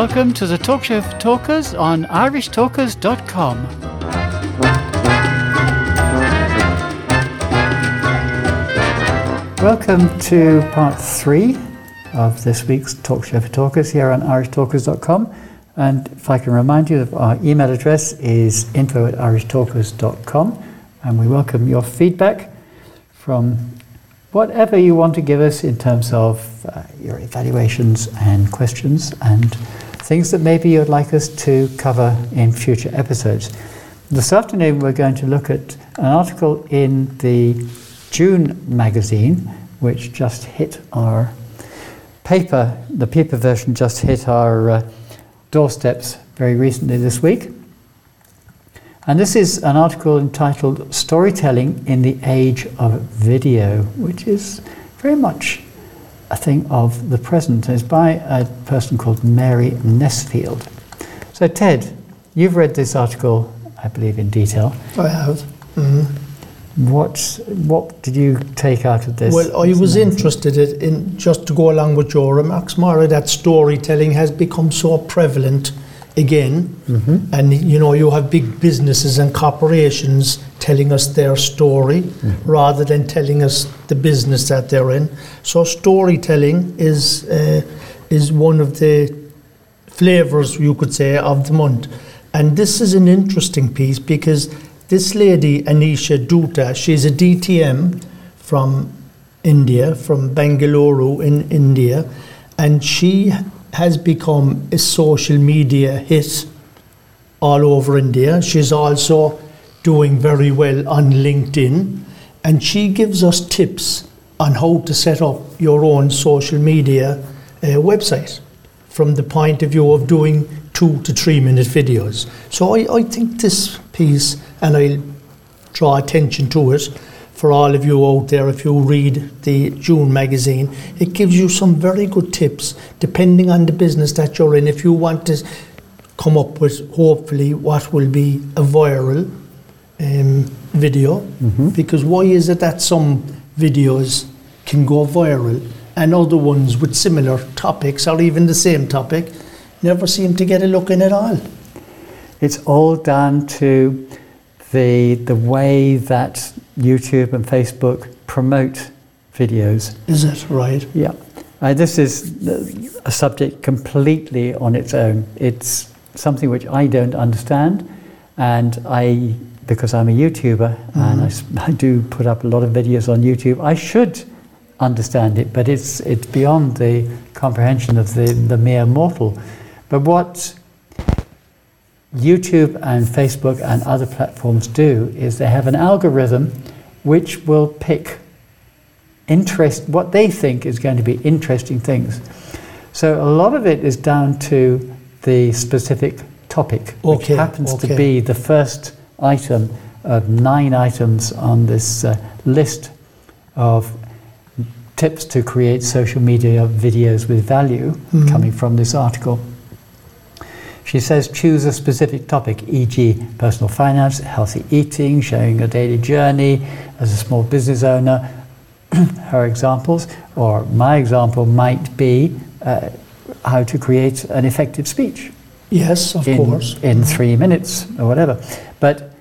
Welcome to the Talk Show for Talkers on irishtalkers.com. Welcome to part three of this week's Talk Show for Talkers here on irishtalkers.com. And if I can remind you our email address is info at irishtalkers.com. And we welcome your feedback from whatever you want to give us in terms of uh, your evaluations and questions and things that maybe you'd like us to cover in future episodes. This afternoon, we're going to look at an article in the June magazine, which just hit our paper, the paper version just hit our uh, doorsteps very recently this week. And this is an article entitled Storytelling in the Age of Video, which is very much a thing of the present. It's by a person called Mary Nesfield. So, Ted, you've read this article, I believe, in detail. I have. Mm-hmm. What what did you take out of this? Well, I was interested in just to go along with your remarks, Mara, that storytelling has become so prevalent again, mm-hmm. and you know you have big businesses and corporations telling us their story Mm-hmm. rather than telling us the business that they're in. So storytelling is uh, is one of the flavors you could say of the month, and this is an interesting piece because this lady Anisha Dutta, she's a DTM from India, from Bangalore in India, and she has become a social media hit all over India. She's also doing very well on LinkedIn, and she gives us tips on how to set up your own social media uh, website from the point of view of doing two to three minute videos. So I, I think this piece, and I'll draw attention to it for all of you out there if you read the June magazine, it gives you some very good tips depending on the business that you're in. If you want to come up with hopefully what will be a viral um, video, because why is it that some videos can go viral and other ones with similar topics or even the same topic never seem to get a look in at all? It's all down to the the way that YouTube and Facebook promote videos. Is that right? Yeah, uh, this is a subject completely on its own. It's something which I don't understand, and I because I'm a YouTuber and I do put up a lot of videos on YouTube. I should understand it, but it's it's beyond the comprehension of the the mere mortal. But what YouTube and Facebook and other platforms do is they have an algorithm which will pick interest what they think is going to be interesting things. So a lot of it is down to the specific topic, which Okay, happens to be the first item of nine items on this uh, list of tips to create social media videos with value Mhm. coming from this article. She says choose a specific topic, e.g., personal finance, healthy eating, sharing a daily journey as a small business owner. Her examples, or my example, might be uh, how to create an effective speech Yes, of in, course. in three minutes or whatever. But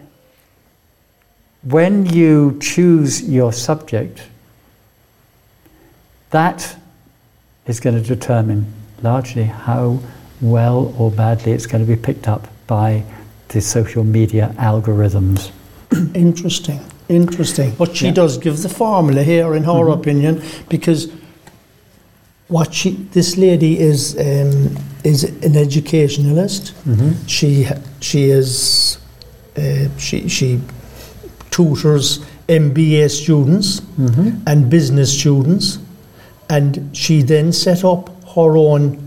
when you choose your subject, that is going to determine largely how well or badly it's going to be picked up by the social media algorithms. Interesting, interesting. But she Yeah. does give the formula here, in her Mhm. opinion, because what she, this lady is, um, is an educationalist. She, she is, uh, she, she tutors MBA students Mhm. and business students, and she then set up her own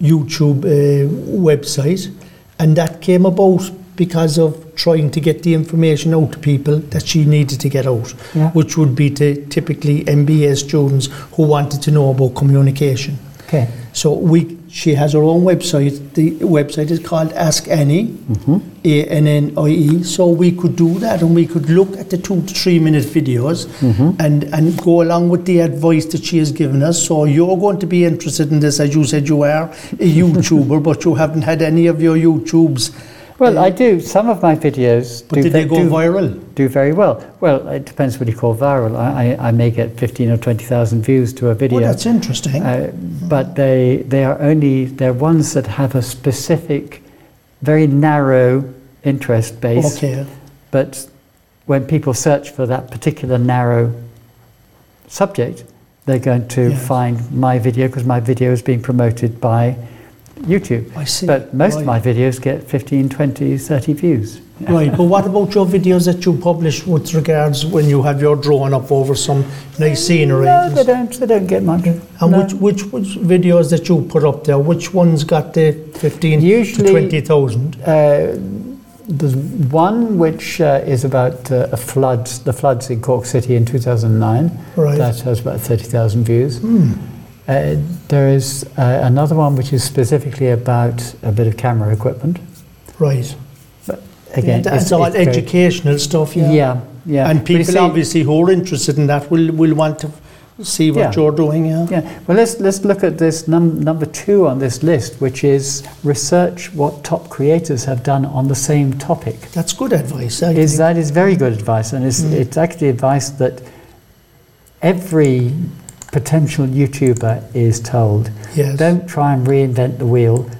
YouTube uh, website, and that came about because of trying to get the information out to people that she needed to get out, Yeah. which would be to typically MBA students who wanted to know about communication. Okay. So we she has her own website. The website is called Ask Annie, Mm-hmm. A N N I E. So we could do that and we could look at the two to three minute videos Mm-hmm. and, and go along with the advice that she has given us. So you're going to be interested in this, as you said you are a YouTuber, but you haven't had any of your YouTubes. Well, I do. Some of my videos But do, did they go do, viral? do very well. Well, it depends what you call viral. I, I, I may get 15 or 20,000 views to a video. Oh, that's interesting. Uh, but they they are only they're ones that have a specific, very narrow interest base. okay. But when people search for that particular narrow subject, they're going to Yes. find my video because my video is being promoted by YouTube. I see. But most right. of my videos get 15, 20, 30 views. Right, but what about your videos that you publish with regards when you have your drone up over some nice scenery? No, they don't. They don't get much. And No. which, which which videos that you put up there? Which ones got the fifteen Usually- to twenty thousand? Uh, there's one which uh, is about uh, a floods, the floods in Cork City in 2009. Right. That has about 30,000 views. Hmm. Uh, there is uh, another one which is specifically about a bit of camera equipment. Right. Again, yeah, it's, very- educational stuff. Yeah. Yeah, yeah. And people see- obviously who are interested in that will will want to see what Yeah. you're doing. Yeah. Yeah, well, let's let's look at this num- number two on this list, which is research what top creators have done on the same topic. That's good advice. I Is think. that is very good advice, and it's Mm. it's actually advice that every potential YouTuber is told. yes. Don't try and reinvent the wheel.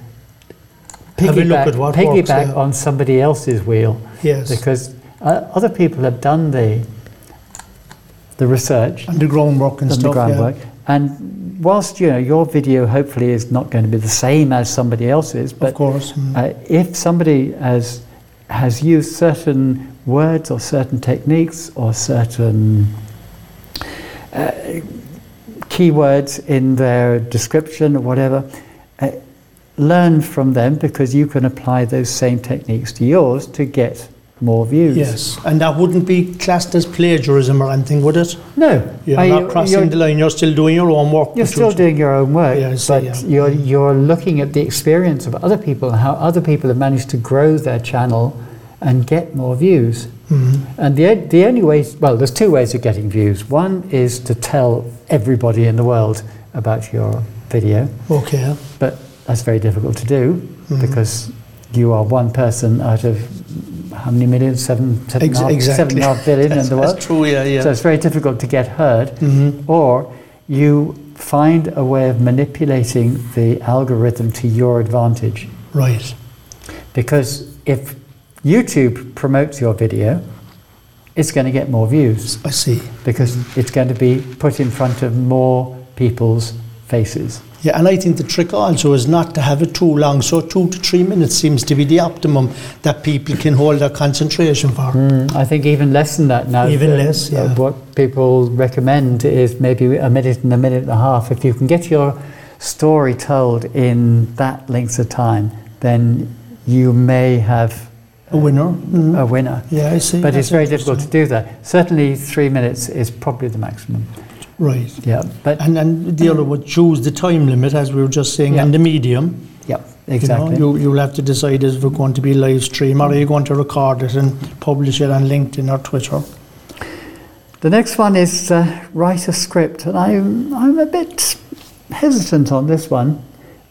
Piggyback, at what piggyback works, yeah. on somebody else's wheel yes. because uh, other people have done the the research and the groundwork and done stuff. groundwork. And whilst you know your video hopefully is not going to be the same as somebody else's, but Of course. Mm. uh, if somebody has has used certain words or certain techniques or certain uh, keywords in their description or whatever, uh, learn from them because you can apply those same techniques to yours to get more views. Yes, and that wouldn't be classed as plagiarism or anything, would it? No, You're Are not you- crossing the line. You're still doing your own work. You're still doing your own work, Yeah, but yeah. you're you're looking at the experience of other people, and how other people have managed to grow their channel and get more views. Mhm. And the the only way, well, there's two ways of getting views. One is to tell everybody in the world about your video, Okay. but that's very difficult to do Mhm. because you are one person out of how many millions? Seven, seven, Ex- half- exactly. seven and a half billion in the world. That's true. Yeah, yeah. So it's very difficult to get heard Mhm. or you find a way of manipulating the algorithm to your advantage. Right. Because if YouTube promotes your video, it's going to get more views I see. because it's going to be put in front of more people's faces. Yeah, and I think the trick also is not to have it too long. So two to three minutes seems to be the optimum that people can hold their concentration for. Mm, I think even less than that now. Even Uh, less, uh, yeah. what people recommend is maybe a minute and a minute and a half. If you can get your story told in that length of time, then you may have A winner. Mhm. a winner. yeah, I see. But That's it's very difficult to do that. Certainly, three minutes is probably the maximum. Right. Yeah, but And and the other would choose the time limit, as we were just saying, Yeah. and the medium. yeah, You exactly. know, you, you'll have to decide is it going to be live stream or are you going to record it and publish it on LinkedIn or Twitter? The next one is uh, write a script, and I'm I'm a bit hesitant on this one.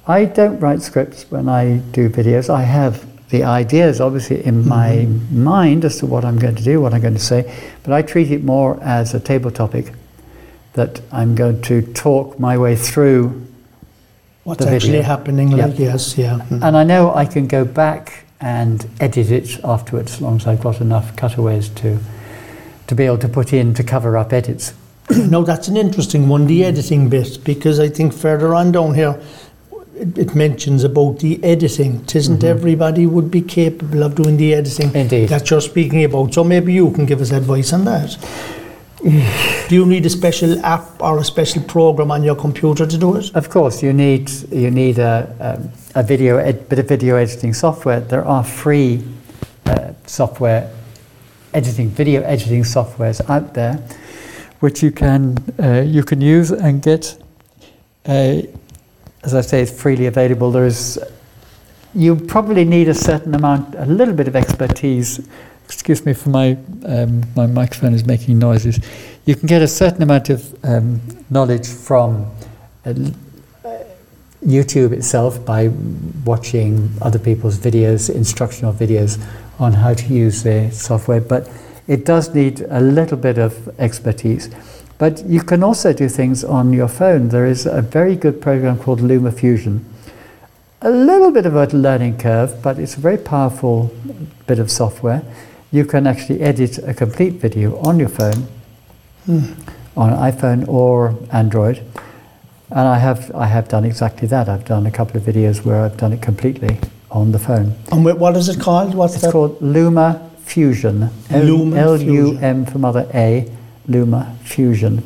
I don't write scripts when I do videos. I have the ideas obviously in my mind as to what I'm going to do, what I'm going to say, but I treat it more as a table topic that I'm going to talk my way through What's actually video. happening? Yeah. Like yes, yeah. Mhm. And I know I can go back and edit it afterwards, as long as I've got enough cutaways to to be able to put in to cover up edits. no, that's an interesting one, the editing bit, because I think further on down here it, it mentions about the editing. It isn't everybody would be capable of doing the editing Indeed. that you're speaking about. So maybe you can give us advice on that. do you need a special app or a special program on your computer to do it? Of course, you need you need a, a, a video ed, bit of video editing software. There are free uh, software editing video editing softwares out there, which you can uh, you can use and get a as I say, it's freely available. There's you probably need a certain amount, a little bit of expertise. Excuse me for my um, my microphone is making noises. You can get a certain amount of um, knowledge from uh, YouTube itself by watching other people's videos, instructional videos on how to use the software, but it does need a little bit of expertise. But you can also do things on your phone. There is a very good program called LumaFusion. A little bit of a learning curve, but it's a very powerful bit of software. You can actually edit a complete video on your phone, hmm. on iPhone or Android. And I have, I have done exactly that. I've done a couple of videos where I've done it completely on the phone. And what is it called? What's It's that? called Luma Fusion. L- Luma L-U-M for mother A, Luma Fusion.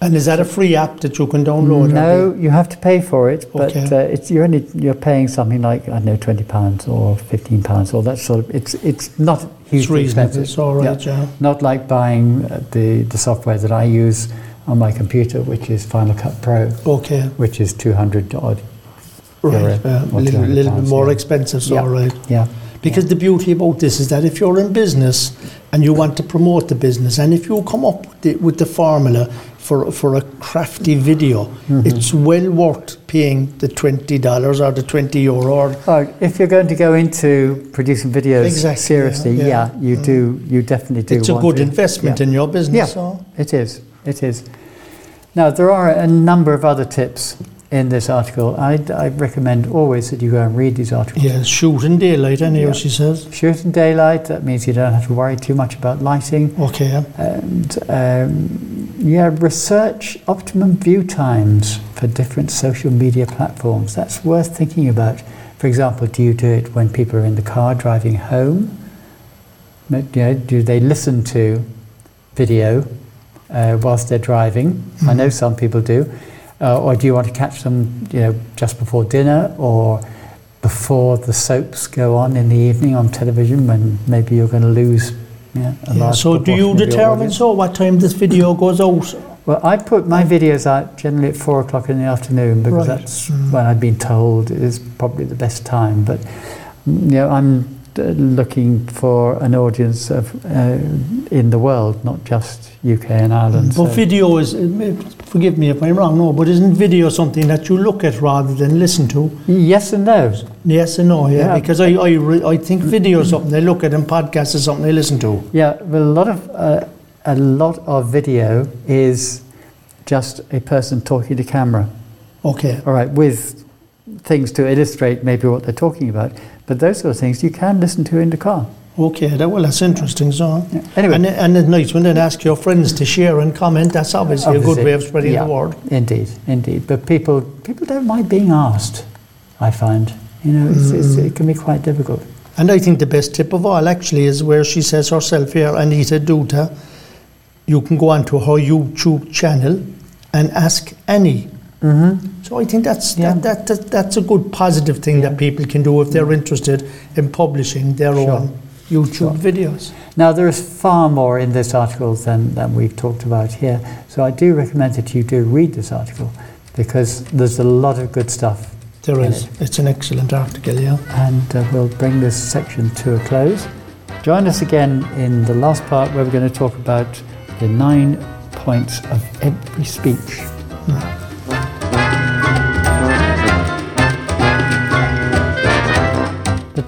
And is that a free app that you can download? No, you have to pay for it, but Okay. uh, it's you're only you're paying something like I don't know twenty pounds or fifteen pounds or that sort of. It's it's not It's hugely reasonable. expensive. It's all right, yeah. Not like buying uh, the the software that I use on my computer, which is Final Cut Pro, Okay, which is two hundred odd. right. Euro yeah, or a little, 200 little bit more yeah. expensive, so Yeah. all right. Yeah. Because the beauty about this is that if you're in business and you want to promote the business, and if you come up with the, with the formula for, for a crafty video, Mm-hmm. it's well worth paying the $20 or the 20 euro. Or, Oh, if you're going to go into producing videos Exactly, seriously, yeah, yeah, yeah. you do. You definitely do. it's a good to. investment Yeah. in your business. Yeah. So. It is. It is. Now, there are a number of other tips in this article. I, I recommend always that you go and read these articles. Yeah, shoot in daylight, anyway, Yeah. she says. Shoot in daylight, that means you don't have to worry too much about lighting. Okay. And um, yeah, research optimum view times for different social media platforms. That's worth thinking about. For example, do you do it when people are in the car driving home? You know, do they listen to video uh, whilst they're driving? I know some people do. Uh, or do you want to catch them, you know, just before dinner or before the soaps go on in the evening on television when maybe you're going to lose yeah, a Yeah, large so do you determine so what time this video goes out? Well, I put my videos out generally at four o'clock in the afternoon because Right. that's when I've been told is probably the best time. But mm, you know, I'm looking for an audience of uh, in the world, not just UK and Ireland. But so- video is, uh, forgive me if I'm wrong, no, but isn't video something that you look at rather than listen to? yes and no. Yes and no, yeah. Yeah. Because I, I, re- I think video is something I look at and podcast is something I listen to. Yeah, well, a lot of uh, a lot of video is just a person talking to camera. Okay. All right, with things to illustrate maybe what they're talking about. But those sort of things you can listen to in the car. Okay, that, well, that's interesting. So, Yeah. Anyway, and, and it's nice when they ask your friends to share and comment. That's obviously a good way of spreading yeah. the word. indeed, indeed. But people people don't mind being asked. I find you know it's, it's, mm. it can be quite difficult. And I think the best tip of all actually is where she says herself here, Anita Duta, you can go onto her YouTube channel and ask Annie. Mm-hmm. So I think that's Yeah. that, that, that that's a good positive thing that people can do if they're interested in publishing their Sure. own YouTube Sure. videos. Now there is far more in this article than, than we've talked about here. So I do recommend that you do read this article because there's a lot of good stuff. There is. it. It's an excellent article, yeah. And uh, we'll bring this section to a close. Join us again in the last part where we're going to talk about the nine points of every speech. The